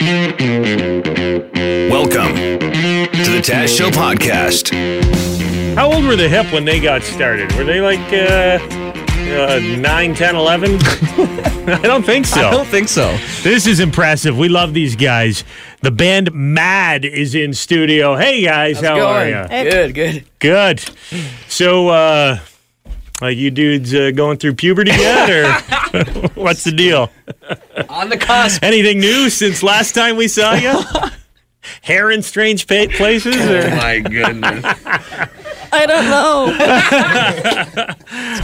Welcome to the Taz Show podcast. How old were the hip when they got started? Were they like uh, uh, 9, 10, 11? I don't think so. I don't think so. This is impressive. We love these guys. The band Mad is in studio. Hey guys, how are you? Good, good. Good. So, uh, like you dudes uh, going through puberty yet, or what's the deal? On the cusp. Anything new since last time we saw you? Hair in strange places, or My goodness. I don't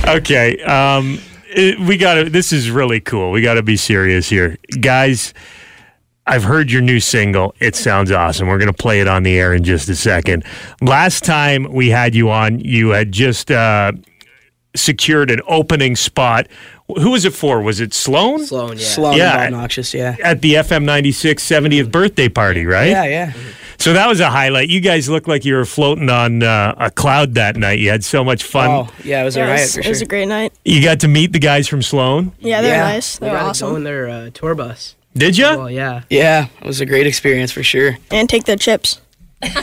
know. okay? Um, it- we got to. This is really cool. We got to be serious here, guys. I've heard your new single. It sounds awesome. We're going to play it on the air in just a second. Last time we had you on, you had just uh, secured an opening spot. Who was it for? Was it Sloan? Sloan, yeah. Sloan Yeah. obnoxious, yeah. At the FM 96 70th birthday party, right? Yeah, yeah. So that was a highlight. You guys looked like you were floating on uh, a cloud that night. You had so much fun. Oh, yeah, it was Yeah, a it, riot was, for it was a great night. You got to meet the guys from Sloan. Yeah, they Yeah. nice. They We were got awesome. on their uh, tour bus. Did you? Well, yeah. yeah, it was a great experience for sure. And take the chips.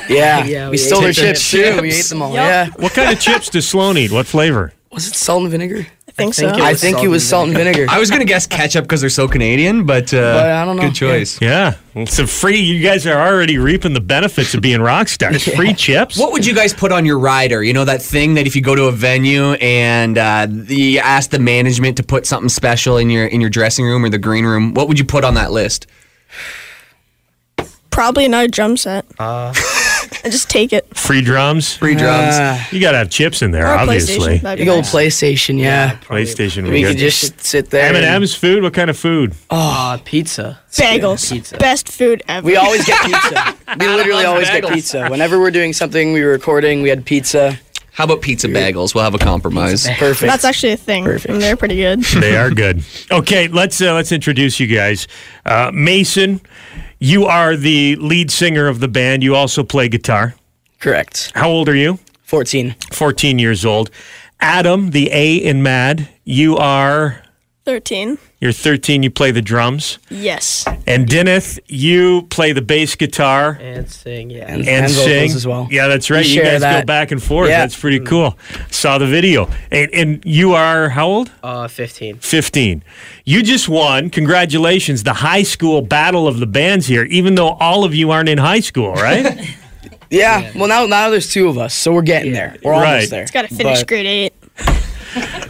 Yeah, Yeah, we, we stole their the chips too. We ate them all. Yup. Yeah. What kind of chips does Sloan eat? What flavor? Was it salt and vinegar? I think so. think it I think salt it was and salt and vinegar. I was gonna guess ketchup because they're so Canadian, but, uh, But I don't know. Good choice. Yeah. It's a free. You guys are already reaping the benefits of being rock stars. Free chips. What would you guys put on your rider? You know that thing that if you go to a venue and uh, you ask the management to put something special in your in your dressing room or the green room, what would you put on that list? Probably another drum set. Uh, and just take it. Free drums. Free drums. Ah, You got to have chips in there, obviously. PlayStation. That'd big old nice. PlayStation, yeah. PlayStation. We got could just sit there. M and and- M's food. What kind of food? uh, pizza. Bagels. Pizza. Best food ever. We always get pizza. We literally loves always get pizza. Whenever we're doing something, we were recording, we had pizza. How about pizza bagels? We'll have a compromise. Perfect. That's actually a thing. Perfect. They're pretty good. they are good. Okay, let's uh, let's introduce you guys. Uh, Mason, you are the lead singer of the band. You also play guitar. correct. How old are you? 14. 14 years old. Adam, the A in Mad, you are 13. You're 13. You play the drums. Yes. And Deneth, you play the bass guitar And sing, yeah. And, and, and sing as well. Yeah, that's right. We You share guys go back and forth. Yeah. That's pretty cool. Saw the video. And, and you are how old? Uh, 15. 15. You just won. Congratulations. The high school battle of the bands here, even though all of you aren't in high school, right? Yeah. Well, now now there's two of us, so we're getting there. We're Right. almost there. It's got to finish But- grade 8.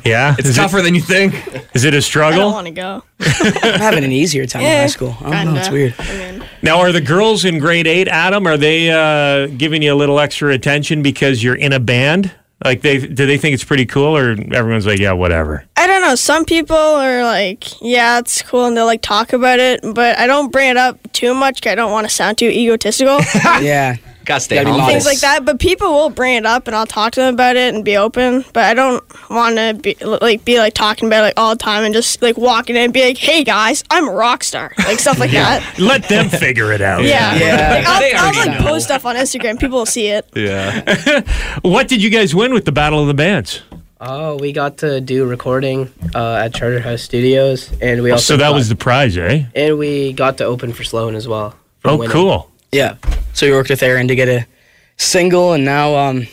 Yeah. It's is, tougher than you think. Is it a I don't want to go. I'm having an easier time in Eh, high school. I don't kinda. know. It's weird. I mean, Now, are the girls in grade eight, Adam, are they uh, giving you a little extra attention because you're in a band? Like, they do they think it's pretty cool, or everyone's like, yeah, whatever? I don't know. Some people are like, yeah, it's cool, and they'll like talk about it, but I don't bring it up too much 'cause I don't want to sound too egotistical. Yeah. Gotta stay Gotta be humble. Things like that. But people will bring it up, and I'll talk to them about it and be open. But I don't want to be like be like talking about it like all the time and just like walking in and be like, hey guys, I'm a rock star, like stuff like that. Let them figure it out. Yeah. Yeah. Like, I'll, I'll like know. post stuff on Instagram. People will see it. Yeah. What did you guys win with the Battle of the Bands? Oh, we got to do recording uh, at Charterhouse Studios, and we also So that got- was the prize, eh? and we got to open for Sloan as well. for Oh, winning. cool. Yeah. So we worked with Aaron to get a single, and now um,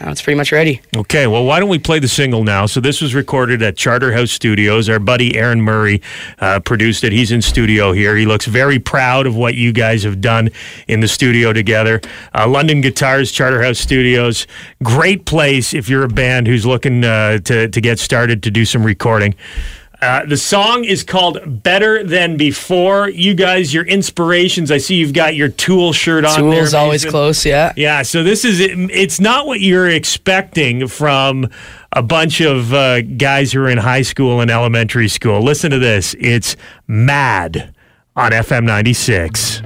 now it's pretty much ready. Okay, well, why don't we play the single now? So this was recorded at Charterhouse Studios. Our buddy Aaron Murray uh, produced it. He's in studio here. He looks very proud of what you guys have done in the studio together. Uh, London Guitars, Charterhouse Studios, great place if you're a band who's looking uh, to to get started to do some recording. Uh, the song is called Better Than Before. You guys, your inspirations. I see you've got your Tool shirt on there. Tool's always close, yeah. Yeah, so this is it's not what you're expecting from a bunch of uh, guys who are in high school and elementary school. Listen to this. It's Mad on FM 96.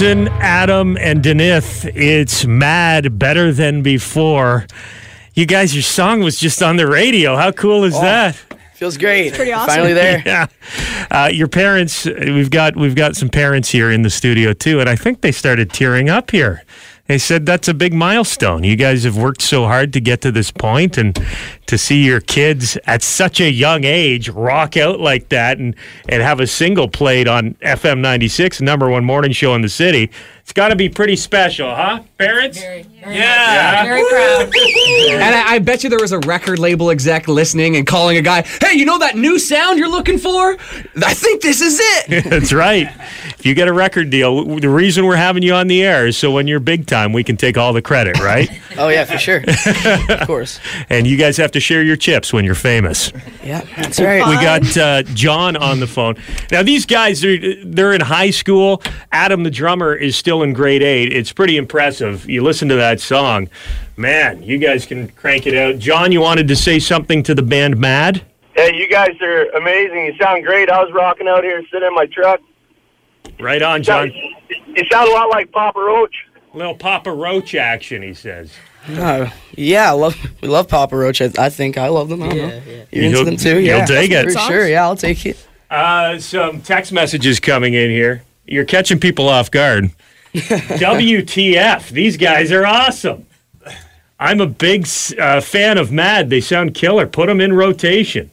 Mason, Adam, and Denith. It's mad, better than before. You guys, your song was just on the radio. How cool is that? Feels great. It's Pretty awesome. Finally there. Yeah, uh, your parents. We've got we've got some parents here in the studio too, and I think they started tearing up here. They said that's a big milestone. You guys have worked so hard to get to this point, and to see your kids at such a young age rock out like that and and have a single played on FM ninety six, number one morning show in the city. It's got to be pretty special, huh, parents? Yeah. Very proud. And I, I bet you there was a record label exec listening and calling a guy, hey, you know that new sound you're looking for? I think this is it. That's right. If you get a record deal, the reason we're having you on the air is so when you're big time, we can take all the credit, right? Oh yeah, for sure. of course. and you guys have to share your chips when you're famous. Yeah, that's right. We got uh, John on the phone. Now these guys, they're, they're in high school. Adam, the drummer, is still in grade eight. It's pretty impressive. You listen to that song, man. You guys can crank it out. John, you wanted to say something to the band Mad? Hey, you guys are amazing. You sound great. I was rocking out here, sitting in my truck. Right on, John. You sound a lot like Papa Roach. Little Papa Roach action, he says. Uh, yeah, I love we love Papa Roach. I, I think I love them. I don't know. You're You'll- into them too. you'll take it. for sure. Yeah, I'll take it. Uh, some text messages coming in here. You're catching people off guard. WTF? These guys are awesome. I'm a big uh, fan of Mad. They sound killer. Put them in rotation.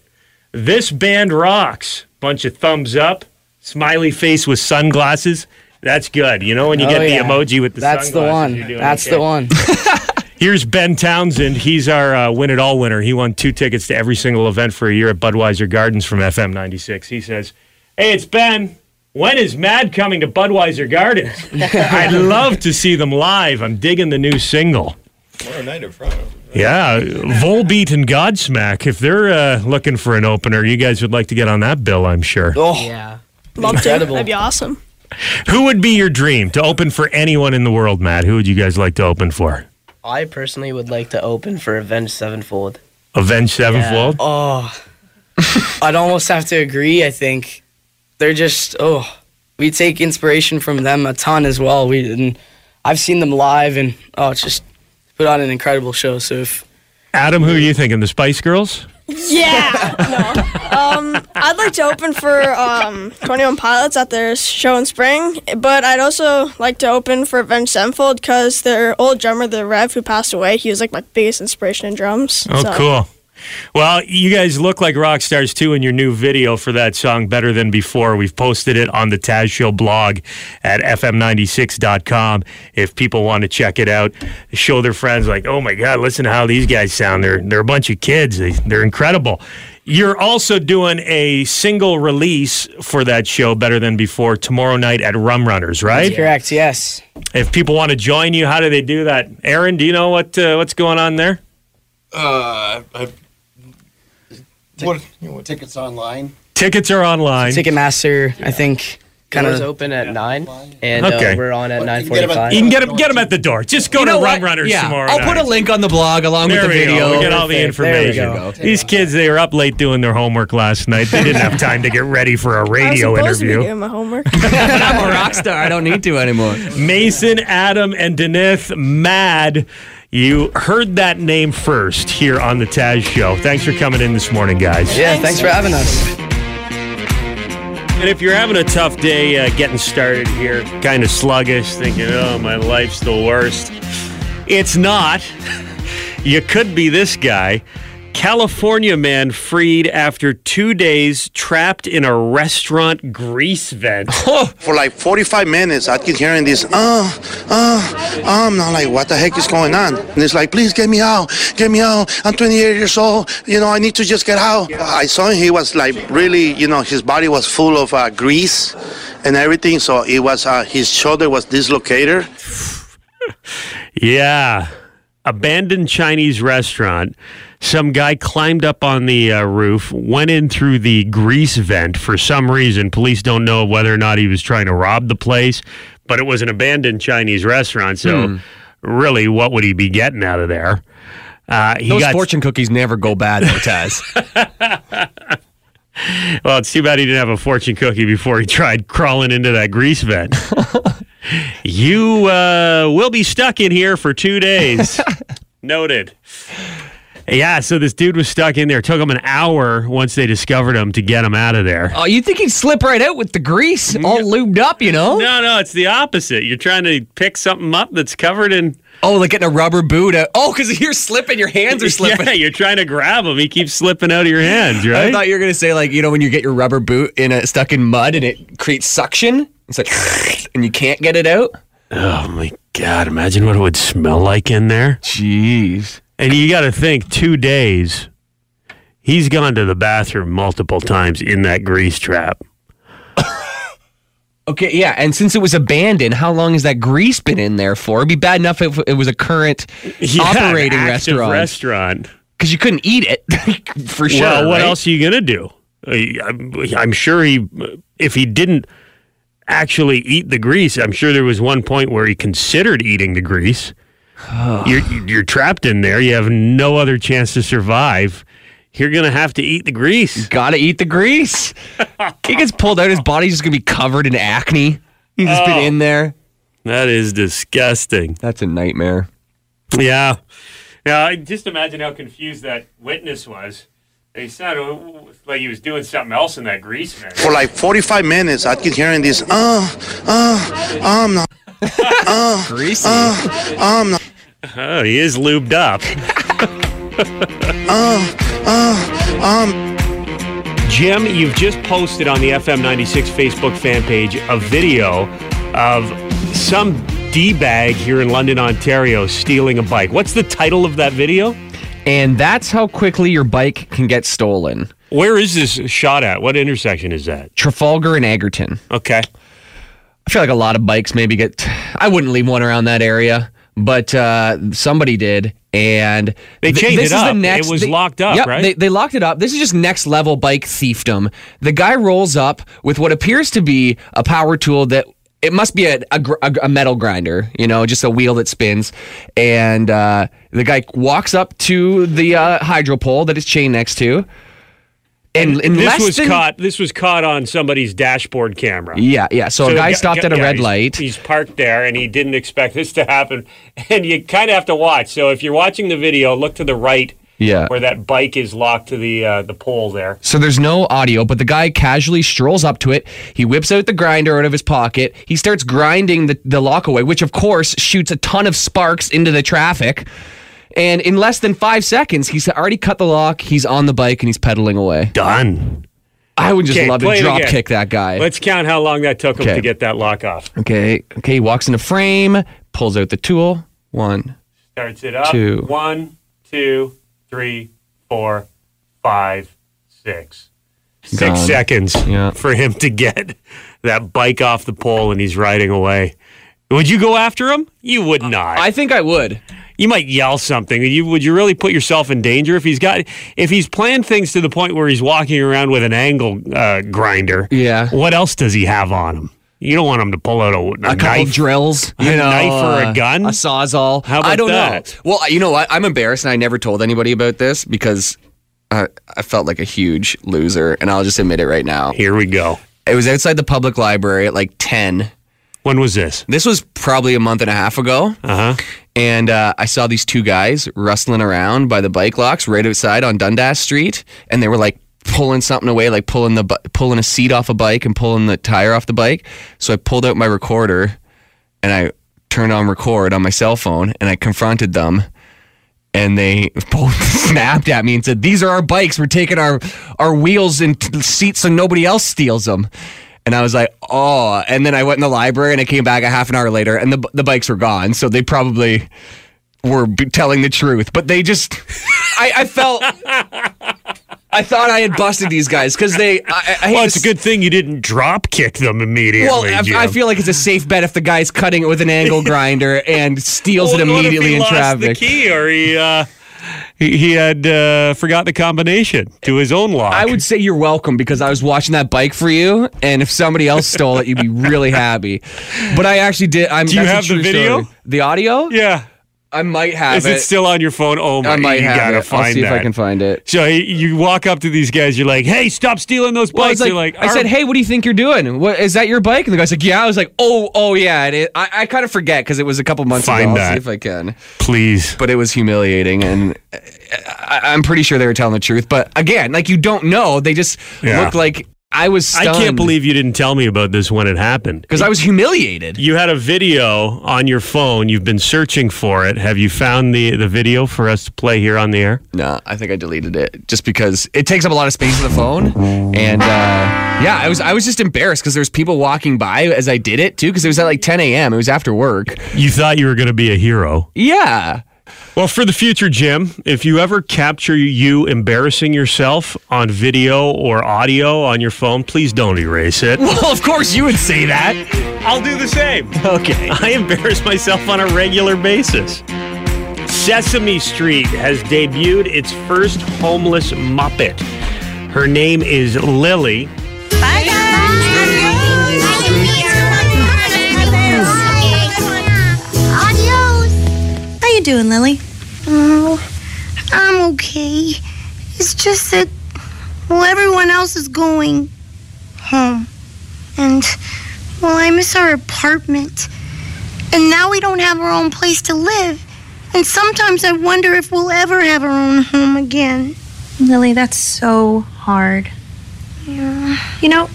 This band rocks. Bunch of thumbs up. Smiley face with sunglasses. That's good. You know when you Oh, get the emoji with the sunglasses. That's the one. you're doing That's okay. the one. Here's Ben Townsend. He's our uh, win it all winner. He won two tickets to every single event for a year at Budweiser Gardens from FM 96. He says, Hey, it's Ben. When is Mad coming to Budweiser Gardens? I'd love to see them live. I'm digging the new single. Tomorrow night in front. Yeah, Volbeat and Godsmack. If they're uh, looking for an opener, you guys would like to get on that bill, I'm sure. Oh, Yeah. Love to. Incredible. That'd be awesome. Who would be your dream to open for anyone in the world, Matt? Who would you guys like to open for? I personally would like to open for Avenged Sevenfold. Avenged Sevenfold? oh. I'd almost have to agree. I think they're just oh, we take inspiration from them a ton as well. We and I've seen them live, and oh, it's just put on an incredible show. So if Adam, who are you thinking? The Spice Girls? Yeah. no. Um, I'd like to open for um, 21 Pilots at their show in spring, but I'd also like to open for Avenged Sevenfold because their old drummer, the Rev, who passed away, he was like my biggest inspiration in drums. Oh, So- cool. Well, you guys look like rock stars too in your new video for that song, Better Than Before. We've posted it on the Taz Show blog at fm96.com. If people want to check it out, show their friends, like, oh my God, listen to how these guys sound. They're, they're a bunch of kids, they, they're incredible. You're also doing a single release for that show, Better Than Before, tomorrow night at Rum Runners, right? correct, yes. If people want to join you, how do they do that? Aaron, do you know what uh, what's going on there? Uh, I, what, you know, what, Tickets online. Tickets are online. Ticketmaster, I think, kind of. open at nine, and Okay. uh, we're on at nine forty-five. you can get at- forty-five. You can get them, at the door. Just go You to know Rum what? Runners yeah, tomorrow I'll night. put a link on the blog along There with the we video. go. We get all the Perfect. There we information. go. These kids, they were up late doing their homework last night. They didn't have time to get ready for a I was radio supposed to be interview. doing my homework. I'm a rock star. I don't need to anymore. Mason, Adam, and Denith, mad. You heard that name first here on the Taz Show. Thanks for coming in this morning, guys. Yeah, thanks for having us. And if you're having a tough day uh, getting started here, kind of sluggish, thinking, oh, my life's the worst, it's not. You could be this guy. California man freed after two days trapped in a restaurant grease vent. For like 45 minutes, I keep hearing this, uh, uh, uh, I'm not like, what the heck is going on? And it's like, please get me out, get me out. I'm 28 years old, you know, I need to just get out. I saw him, he was like really, you know, his body was full of uh, grease and everything. So it was, uh, his shoulder was dislocated. Yeah. Abandoned Chinese restaurant. Some guy climbed up on the uh, roof, went in through the grease vent for some reason. Police don't know whether or not he was trying to rob the place, but it was an abandoned Chinese restaurant. So, really, what would he be getting out of there? Uh, he Those got fortune cookies never go bad, though, Taz. well. It's too bad he didn't have a fortune cookie before he tried crawling into that grease vent. you uh, will be stuck in here for two days. Noted. Yeah, so this dude was stuck in there. Took him an hour once they discovered him to get him out of there. oh, you think he'd slip right out with the grease all lubed up, you know? No, no, it's the opposite. You're trying to pick something up that's covered in. Oh, like getting a rubber boot out. Oh, because you're slipping, your hands are slipping. Yeah, you're trying to grab him. He keeps slipping out of your hands, right? I thought you were gonna say like you know when you get your rubber boot in a stuck in mud and it creates suction. It's like and you can't get it out. oh my god! Imagine what it would smell like in there. Jeez. And you got to think, two days. He's gone to the bathroom multiple times in that grease trap. Okay, yeah, and since it was abandoned, how long has that grease been in there for? It'd be bad enough if it was a current Yeah, operating active restaurant Restaurant. because you couldn't eat it for sure. well, what right? else are you gonna do? I'm, I'm sure he, if he didn't actually eat the grease, I'm sure there was one point where he considered eating the grease. you're you're trapped in there. You have no other chance to survive. You're gonna have to eat the grease. Gotta eat the grease. he gets pulled out, his body's just gonna be covered in acne. He's just been oh. in there. That is disgusting. That's a nightmare. Yeah. Yeah, I just imagine how confused that witness was. He sounded like he was doing something else in that grease, man. For like 45 minutes, I keep hearing this, uh, uh, I'm not, Greasy. uh, I'm not. Oh, he is lubed up. Uh, uh, um. Jim, you've just posted on the FM96 Facebook fan page a video of some D bag here in London, Ontario, stealing a bike. What's the title of that video? And that's how quickly your bike can get stolen. Where is this shot at? What intersection is that? Trafalgar and Egerton. Okay. I feel like a lot of bikes maybe get. I wouldn't leave one around that area, but uh, somebody did, and They th- chained this it is the up. It was they- locked up, yep, right? They, they locked it up. This is just next level bike thiefdom. The guy rolls up with what appears to be a power tool that. It must be a, a, a, metal grinder, you know, just a wheel that spins. And uh, the guy walks up to the uh, hydro pole that is chained next to. And in this was than, caught. This was caught on somebody's dashboard camera. Yeah, yeah. So, a guy gu- stopped at a yeah, red he's- light. He's parked there, and he didn't expect this to happen. And you kind of have to watch. So if you're watching the video, look to the right, Yeah. where that bike is locked to the uh, the pole there. So there's no audio, but the guy casually strolls up to it. He whips out the grinder out of his pocket. He starts grinding the, the lock away, which of course shoots a ton of sparks into the traffic. And in less than five seconds, he's already cut the lock. He's on the bike and he's pedaling away. Done. I would just Okay, love to drop again. kick that guy. Let's count how long that took him to get that lock off. okay. Okay. He walks into frame, pulls out the tool. One. Starts it up. Two. One, two, three, four, five, six. Six Gone. seconds Yeah. for him to get that bike off the pole and he's riding away. Would you go after him? You would not. I think I would. you might yell something. You, would you really put yourself in danger if he's got if he's planned things to the point where he's walking around with an angle uh, grinder? Yeah. What else does he have on him? You don't want them to pull out a, a, a couple knife. drills, A know, knife or a gun? a sawzall. How about I don't that? know. Well, you know what? I'm embarrassed, and I never told anybody about this because I, I felt like a huge loser, and I'll just admit it right now. Here we go. It was outside the public library at like ten. When was this? This was probably a month and a half ago. Uh huh. And uh, I saw these two guys rustling around by the bike locks right outside on Dundas Street, and they were like pulling something away, like pulling the pulling a seat off a bike and pulling the tire off the bike. So I pulled out my recorder, and I turned on record on my cell phone, and I confronted them. And they both snapped at me and said, "These are our bikes. We're taking our our wheels and t- seats so nobody else steals them." And I was like, "Oh!" And then I went in the library and I came back a half an hour later, and the the bikes were gone. So they probably were telling the truth, but they just, I, I felt, I thought I had busted these guys because they. I, I Well, it's a good thing you didn't drop kick them immediately. Well, I, I feel like it's a safe bet if the guy's cutting it with an angle grinder and steals Well, it immediately he in lost traffic. The key, or he uh, he, he had uh, forgot the combination to his own lock. I would say you're welcome because I was watching that bike for you, and if somebody else stole it, you'd be really happy. But I actually did. I'm, Do you have the video? story. The audio? Yeah. I might have Is it. it still on your phone? Oh my! I might you have gotta it. find I'll see that. if I can find it. So you- walk up to these guys. You're like, "Hey, stop stealing those Well, I bikes!" You're like, like, I said, "Hey, what do you think you're doing? What is that your bike?" And the guy's like, "Yeah." I was like, "Oh, oh yeah." It. I, I kind of forget because it was a couple months Find ago. that. I'll see if I can. please." But it was humiliating, and uh, I, I'm pretty sure they were telling the truth. But again, like you don't know. They just Yeah. looked like I was. I can't believe you didn't tell me about this when it happened. because I was humiliated. You had a video on your phone. You've been searching for it. Have you found the the video for us to play here on the air? No, I think I deleted it just because it takes up a lot of space on the phone, and uh, yeah, I was I was just embarrassed because there was people walking by as I did it too because it was at like 10 a.m. It was after work. You thought you were going to be a hero. Yeah. Well, for the future, Jim, if you ever capture you embarrassing yourself on video or audio on your phone, please don't erase it. Well, of course you would say that. I'll do the same. Okay. I embarrass myself on a regular basis. Sesame Street has debuted its first homeless Muppet. Her name is Lily. Bye, Adios. Doing, Lily? Oh, I'm okay. It's just that, well, everyone else is going home. And, well, I miss our apartment. And now we don't have our own place to live. And sometimes I wonder if we'll ever have our own home again. Lily, that's so hard. Yeah. You know,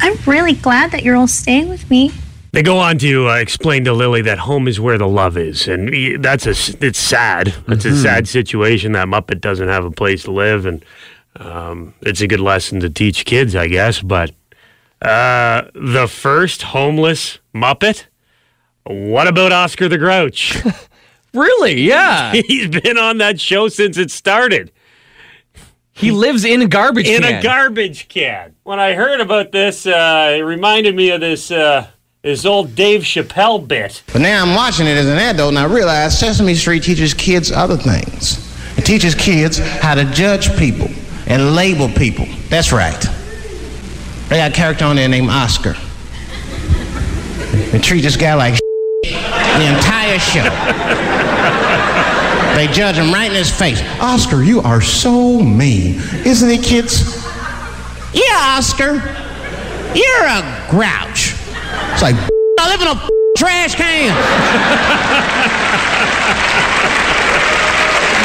I'm really glad that you're all staying with me. They go on to uh, explain to Lily that home is where the love is, and y- that's a it's sad. It's a sad situation that Muppet doesn't have a place to live, and um, it's a good lesson to teach kids, I guess. But uh, the first homeless Muppet What about Oscar the Grouch? Really? Yeah. He's been on that show since it started. He lives in a garbage in can. a garbage can. When I heard about this, uh, it reminded me of this uh, this old Dave Chappelle bit. But now I'm watching it as an adult and I realize Sesame Street teaches kids other things. It teaches kids how to judge people and label people. That's right. They got a character on there named Oscar. They treat this guy like the entire show. They judge him right in his face. Oscar, you are so mean. Isn't it, kids? Yeah, Oscar. You're a grouch. It's like, I live in a trash can.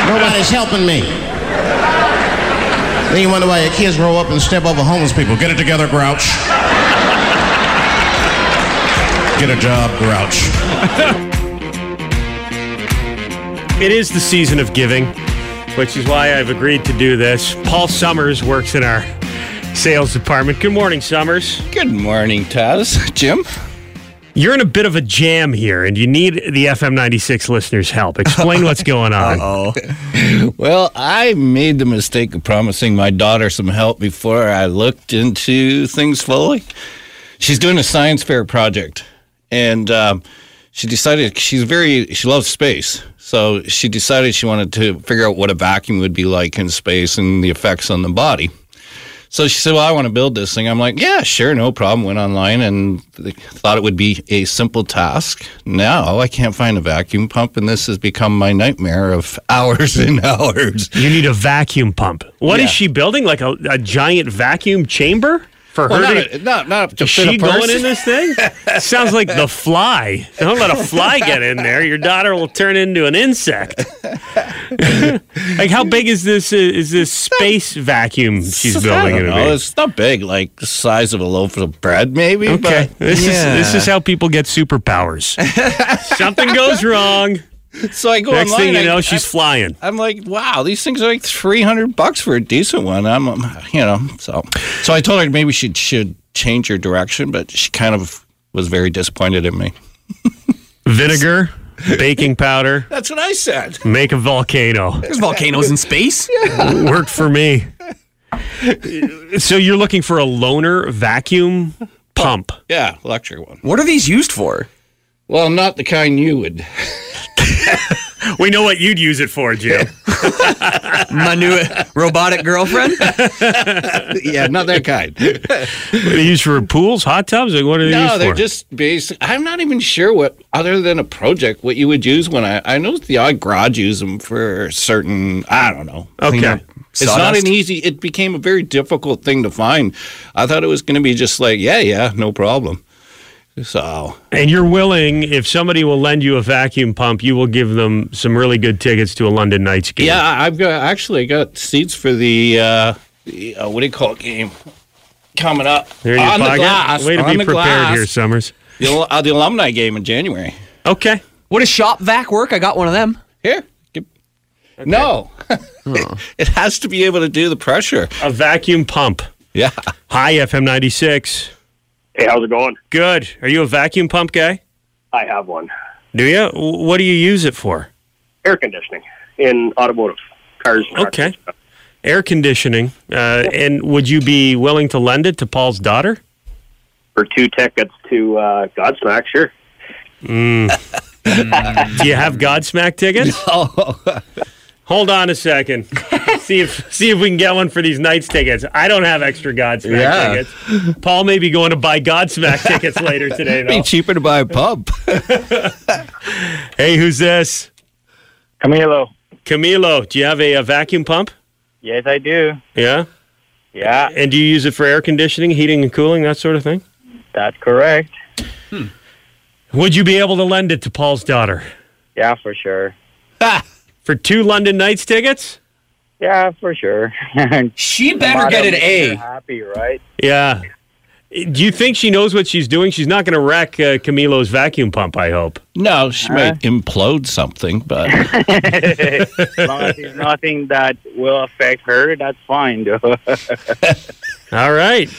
Nobody's helping me. Then you wonder why your kids grow up and step over homeless people. Get it together, grouch. Get a job, grouch. It is the season of giving, which is why I've agreed to do this. Paul Summers works in our sales department. Good morning, Summers. Good morning, Taz. Jim? You're in a bit of a jam here, and you need the FM 96 listeners' help. Explain what's going on. oh Well, I made the mistake of promising my daughter some help before I looked into things fully. She's doing a science fair project, and um, she decided she's very, she loves space. So she decided she wanted to figure out what a vacuum would be like in space and the effects on the body. So she said, Well, I want to build this thing. I'm like, Yeah, sure, no problem. Went online and thought it would be a simple task. Now I can't find a vacuum pump, and this has become my nightmare of hours and hours. You need a vacuum pump. What is Yeah. she building? Like a, a giant vacuum chamber for Well, her not, to. a- not, not to she going in this thing? Sounds like the fly. Don't let a fly get in there. Your daughter will turn into an insect. like how big is this? Uh, is this space vacuum she's building? I don't know. It's not big, like the size of a loaf of bread, maybe. Okay, but- this is this is how people get superpowers. Something goes wrong. So I go Next online. thing you I- know, she's I- flying. I'm like, wow, these things are like 300 bucks for a decent one. I'm, um, you know, so so I told her maybe she should change her direction, but she kind of was very disappointed in me. Vinegar, baking powder, That's what I said. make a volcano. There's volcanoes in space. Yeah. Worked for me. So you're looking for a loner vacuum pump. Yeah, electric one. What are these used for? Well, not the kind you would. We know what you'd use it for, Jim. My new robotic girlfriend. yeah, not that kind. What are they used for pools, hot tubs? Like what are they No, used they're for? just basic. I'm not even sure what, other than a project, what you would use when I. I know the odd garage use them for certain. I don't know. Okay. clean up. It's not an easy. It became a very difficult thing to find. I thought it was going to be just like, yeah, yeah, no problem. So and you're willing, if somebody will lend you a vacuum pump, you will give them some really good tickets to a London Knights game. yeah, I've got actually got seats for the, uh, the uh, what do you call it game coming up There in your on the pocket. glass. Way to on be the prepared glass. here, Summers. The, uh, the alumni game in January. Okay. What does shop vac work? I got one of them. Here. Give- No. it has to be able to do the pressure. A vacuum pump. Yeah. Hi, FM 96. Hey, how's it going? Good. Are you a vacuum pump guy? I have one. Do you? What do you use it for? Air conditioning in automotive cars. and trucks. Okay. Air conditioning. Uh, and would you be willing to lend it to Paul's daughter? For two tickets to uh, Godsmack, sure. Mm. Do you have Godsmack tickets? Hold on a second. see if see if we can get one for these Knights tickets. I don't have extra Godsmack Yeah. tickets. Paul may be going to buy Godsmack tickets later today. It'd be cheaper to buy a pub. Hey, who's this? Camilo. Camilo. Do you have a, a vacuum pump? Yes, I do. Yeah. Yeah, And do you use it for air conditioning, heating and cooling, that sort of thing? that's correct. Hmm. Would you be able to lend it to Paul's daughter Yeah, for sure. for two London Knights tickets? Yeah, for sure. She better get an A. happy, right? Yeah. Do you think she knows what she's doing? She's not going to wreck uh, Camilo's vacuum pump, I hope. No, she might implode something, but as long as it's nothing that will affect her, that's fine. All right.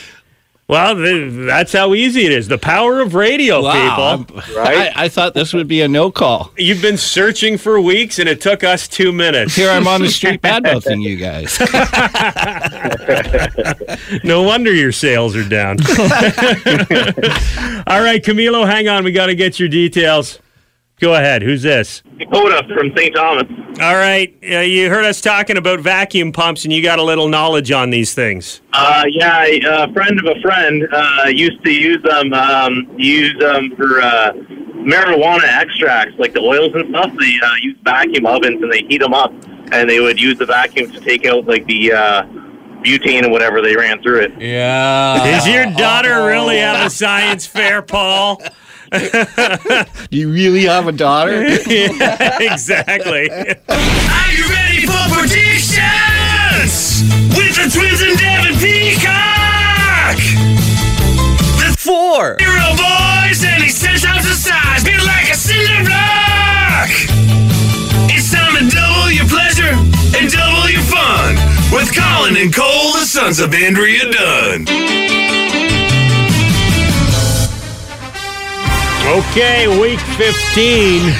Well, th- that's how easy it is. The power of radio, Wow. people. I, I thought this would be a no call. You've been searching for weeks, and it took us two minutes. Here I'm on the street badmouthing you guys. no wonder your sales are down. All right, Camilo, hang on. We got to get your details. Go ahead. Who's this? Dakota from St. Thomas. All right. Uh, you heard us talking about vacuum pumps, and you got a little knowledge on these things. Uh, yeah, a friend of a friend uh, used to use them. Um, use them for uh, marijuana extracts, like the oils and stuff. They uh, use vacuum ovens and they heat them up, and they would use the vacuum to take out like the uh, butane and whatever they ran through it. Yeah. Does your oh. daughter really have a science fair, Paul? Do you really have a daughter? yeah, exactly. Are you ready for predictions? With the twins and Devin Peacock! The four hero boys and he's ten times the size, built like a cinder and double your fun with Colin and Cole, the sons of Andrea Dunn. Okay, week 15.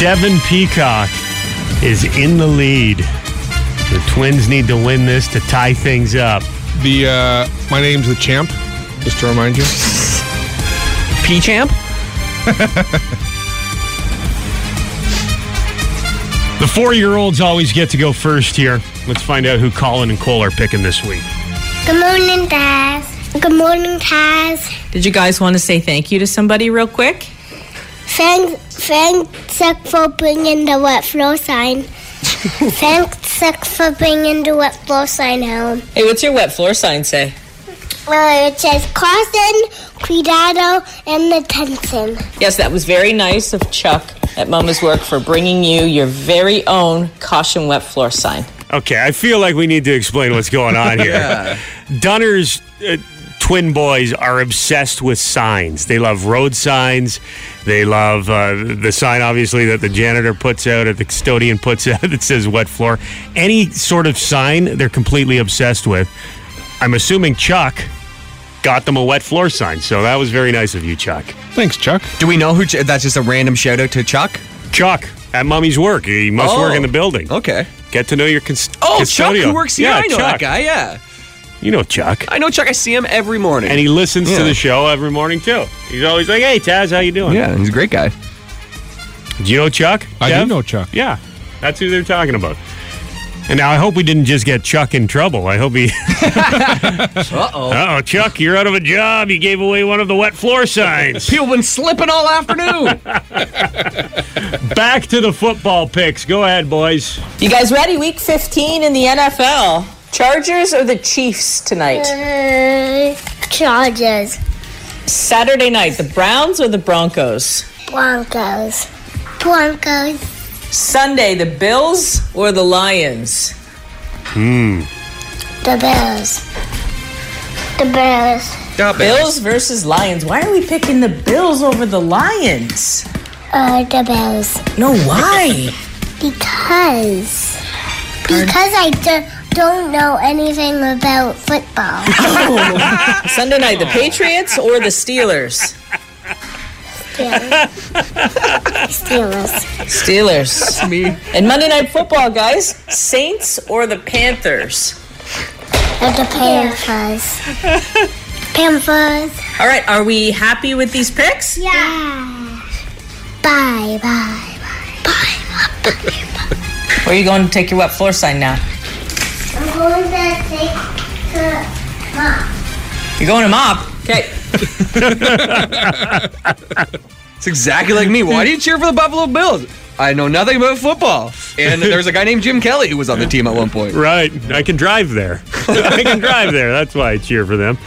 Devin Peacock is in the lead. The Twins need to win this to tie things up. The uh, my name's the champ. Just to remind you. P champ. The four year olds always get to go first here. Let's find out who Colin and Cole are picking this week. Good morning, Dad. Good morning, Taz. Did you guys want to say thank you to somebody real quick? Thanks, thanks for bringing the wet floor sign. thanks for bringing the wet floor sign home. Hey, what's your wet floor sign say? Uh, it says Carson, Cuidado, and the Tenson. Yes, that was very nice of Chuck at Mama's Work for bringing you your very own caution wet floor sign. Okay, I feel like we need to explain what's going on here. Yeah. Dunner's uh, twin boys are obsessed with signs. They love road signs. They love uh, the sign, obviously, that the janitor puts out or the custodian puts out that says wet floor. Any sort of sign, they're completely obsessed with. I'm assuming Chuck got them a wet floor sign. So that was very nice of you, Chuck. Thanks, Chuck. Do we know who? Ch- that's just a random shout out to Chuck. Chuck at Mummy's work. He must Oh, work in the oh, building. Okay. Get to know your cons- Oh, Chuck, custodial. who works here? Yeah, I know Chuck. that guy. Yeah. You know Chuck. I know Chuck. I see him every morning. And he listens Yeah. to the show every morning too. He's always like, "Hey, Taz, how you doing?" Yeah, he's a great guy. Do you know Chuck? I do know Chuck. Yeah, that's who they're talking about. And now I hope we didn't just get Chuck in trouble. I hope he. Uh oh. oh, Chuck, you're out of a job. You gave away one of the wet floor signs. People been slipping all afternoon. Back to the football picks. Go ahead, boys. You guys ready? Week 15 in the NFL. Chargers or the Chiefs tonight? Uh, Chargers, Saturday night, the Browns or the Broncos? Broncos, Broncos, Sunday, the Bills or the Lions? Hmm. the Bills. the Bills. The Bills versus Lions. Why are we picking the Bills over the Lions? uh, the Bills. No, why? Because, because I do, don't know anything about football. Sunday night, the Patriots or the Steelers? Steelers. Steelers. That's me. And Monday Night Football, guys. Saints or the Panthers? And the Panthers. Panthers. All right, are we happy with these picks? Yeah. Yeah. Bye, bye, bye. Bye, bye, bye. Where are you going to take your wet floor sign now? I'm going to take the mop. You're going to mop? Okay. It's exactly like me. Why do you cheer for the Buffalo Bills? I know nothing about football. And there's a guy named Jim Kelly who was on the team at one point. Right. I can drive there. I can drive there. That's why I cheer for them.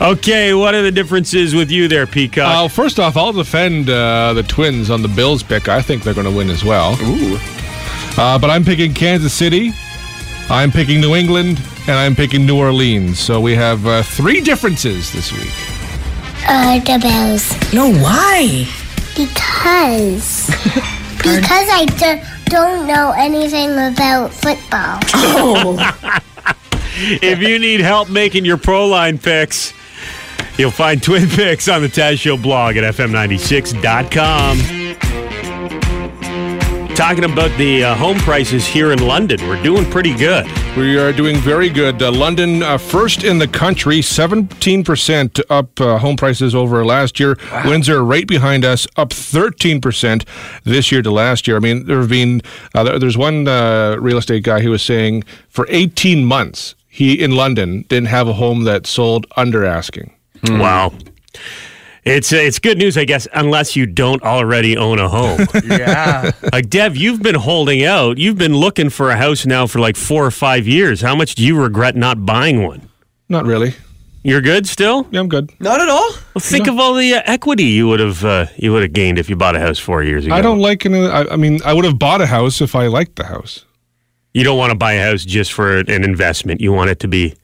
Okay, what are the differences with you there, Peacock? Uh, first off, I'll defend uh, the Twins on the Bills pick. I think they're going to win as well. Ooh. Uh, but I'm picking Kansas City, I'm picking New England, and I'm picking New Orleans. So we have uh, three differences this week. Uh, the Bears. No, why? Because. because I do, don't know anything about football. Oh. if you need help making your pro line picks, you'll find Twin Picks on the Taz Show blog at fm96.com. Talking about the uh, home prices here in London, we're doing pretty good. We are doing very good. Uh, London, uh, first in the country, 17% up uh, home prices over last year. Windsor, right behind us, up 13% this year to last year. I mean, there have been, uh, there- there's one uh, real estate guy who was saying for 18 months, he in London didn't have a home that sold under asking. Wow. It's it's good news, I guess, unless you don't already own a home. Yeah. like Dev, you've been holding out. You've been looking for a house now for like four or five years. How much do you regret not buying one? Not really. You're good still. Yeah, I'm good. Not at all. Well, think of all the uh, equity you would have uh, you would have gained if you bought a house four years ago. I don't like any. I, I mean, I would have bought a house if I liked the house. You don't want to buy a house just for an investment. You want it to be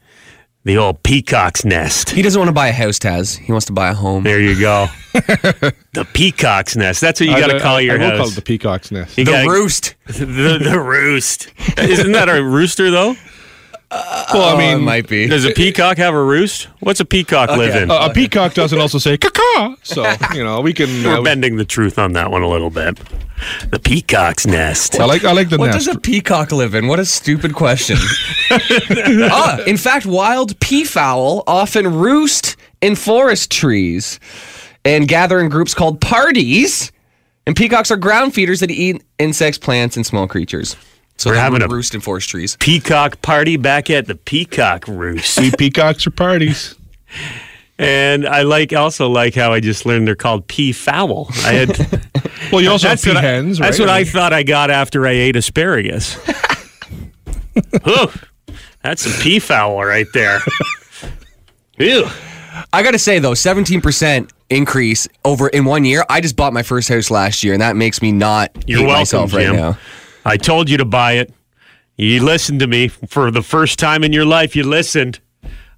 the old peacock's nest. He doesn't want to buy a house, Taz. He wants to buy a home. There you go. the peacock's nest. That's what you got to I- call I your will house. call it the peacock's nest. You The gotta- roost. the, the roost. Isn't that a rooster though? Well, I mean, Oh, it might be. Does a peacock have a roost? What's a peacock live in? a, a peacock doesn't also say caca. So you know we can. We're Uh, bending the truth on that one a little bit. The peacock's nest. I like. I like the What nest. does a peacock live in? What a stupid question. ah, in fact, wild peafowl often roost in forest trees and gather in groups called parties. And peacocks are ground feeders that eat insects, plants, and small creatures. So We're having a- roost in forest trees. Peacock party back at the Peacock Roost. See peacocks are parties. And I like also like how I just learned they're called pea fowl. I had Well, you also have what I- peahens, That's what I I thought I got after I ate asparagus. Whew. That's some pea fowl right there. Ew. I got to say, though, 17% increase over in one year. I just bought my first house last year, and that makes me not You're hate welcome, myself right Jim. now. I told you to buy it. You listened to me for the first time in your life. You listened.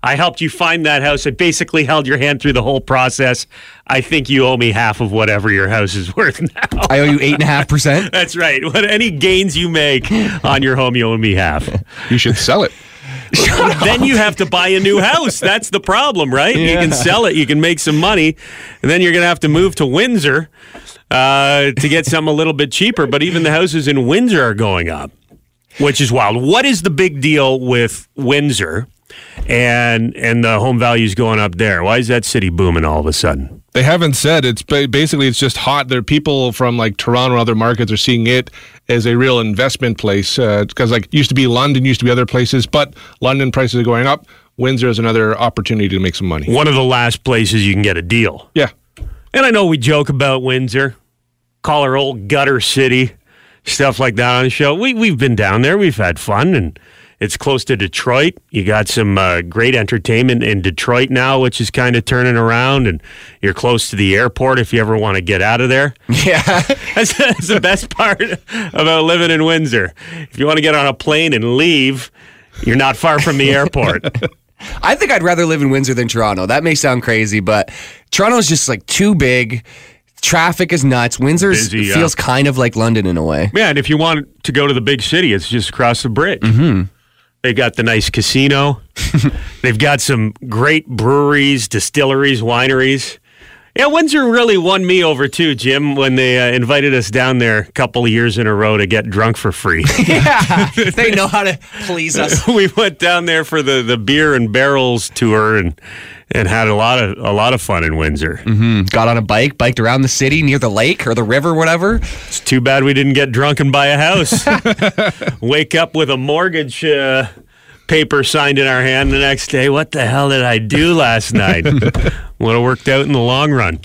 I helped you find that house. I basically held your hand through the whole process. I think you owe me half of whatever your house is worth now. I owe you 8.5%. That's right. What any gains you make on your home, you owe me half. You should sell it. then you have to buy a new house. That's the problem, right? You can sell it, you can make some money, and then you're going to have to move to Windsor uh, to get something a little bit cheaper. But even the houses in Windsor are going up, which is wild. What is the big deal with Windsor and and the home values going up there? Why is that city booming all of a sudden? They haven't said it's basically it's just hot. There, are people from like Toronto and other markets are seeing it as a real investment place because like used to be London, used to be other places, but London prices are going up. Windsor is another opportunity to make some money. One of the last places you can get a deal. Yeah, And I know we joke about Windsor, call her old gutter city, stuff like that on the show. We we've been down there, we've had fun, and it's close to Detroit. You got some uh, great entertainment in Detroit now, which is kind of turning around, and you're close to the airport if you ever want to get out of there. Yeah. That's, that's the best part about living in Windsor. If you want to get on a plane and leave, you're not far from the airport. I think I'd rather live in Windsor than Toronto. That may sound crazy, but Toronto's just like too big. Traffic is nuts. Windsor Busy, yeah. feels kind of like London in a way. Yeah, and if you want to go to the big city, it's just across the bridge. Mm-hmm. They got the nice casino. They've got some great breweries, distilleries, wineries. Yeah, Windsor really won me over too, Jim, when they uh, invited us down there a couple of years in a row to get drunk for free. yeah, they know how to please us. we went down there for the, the beer and barrels tour and and had a lot of a lot of fun in Windsor. hmm Got on a bike, biked around the city near the lake or the river, whatever. It's too bad we didn't get drunk and buy a house. Wake up with a mortgage uh, paper signed in our hand the next day. What the hell did I do last night? Would have worked out in the long run.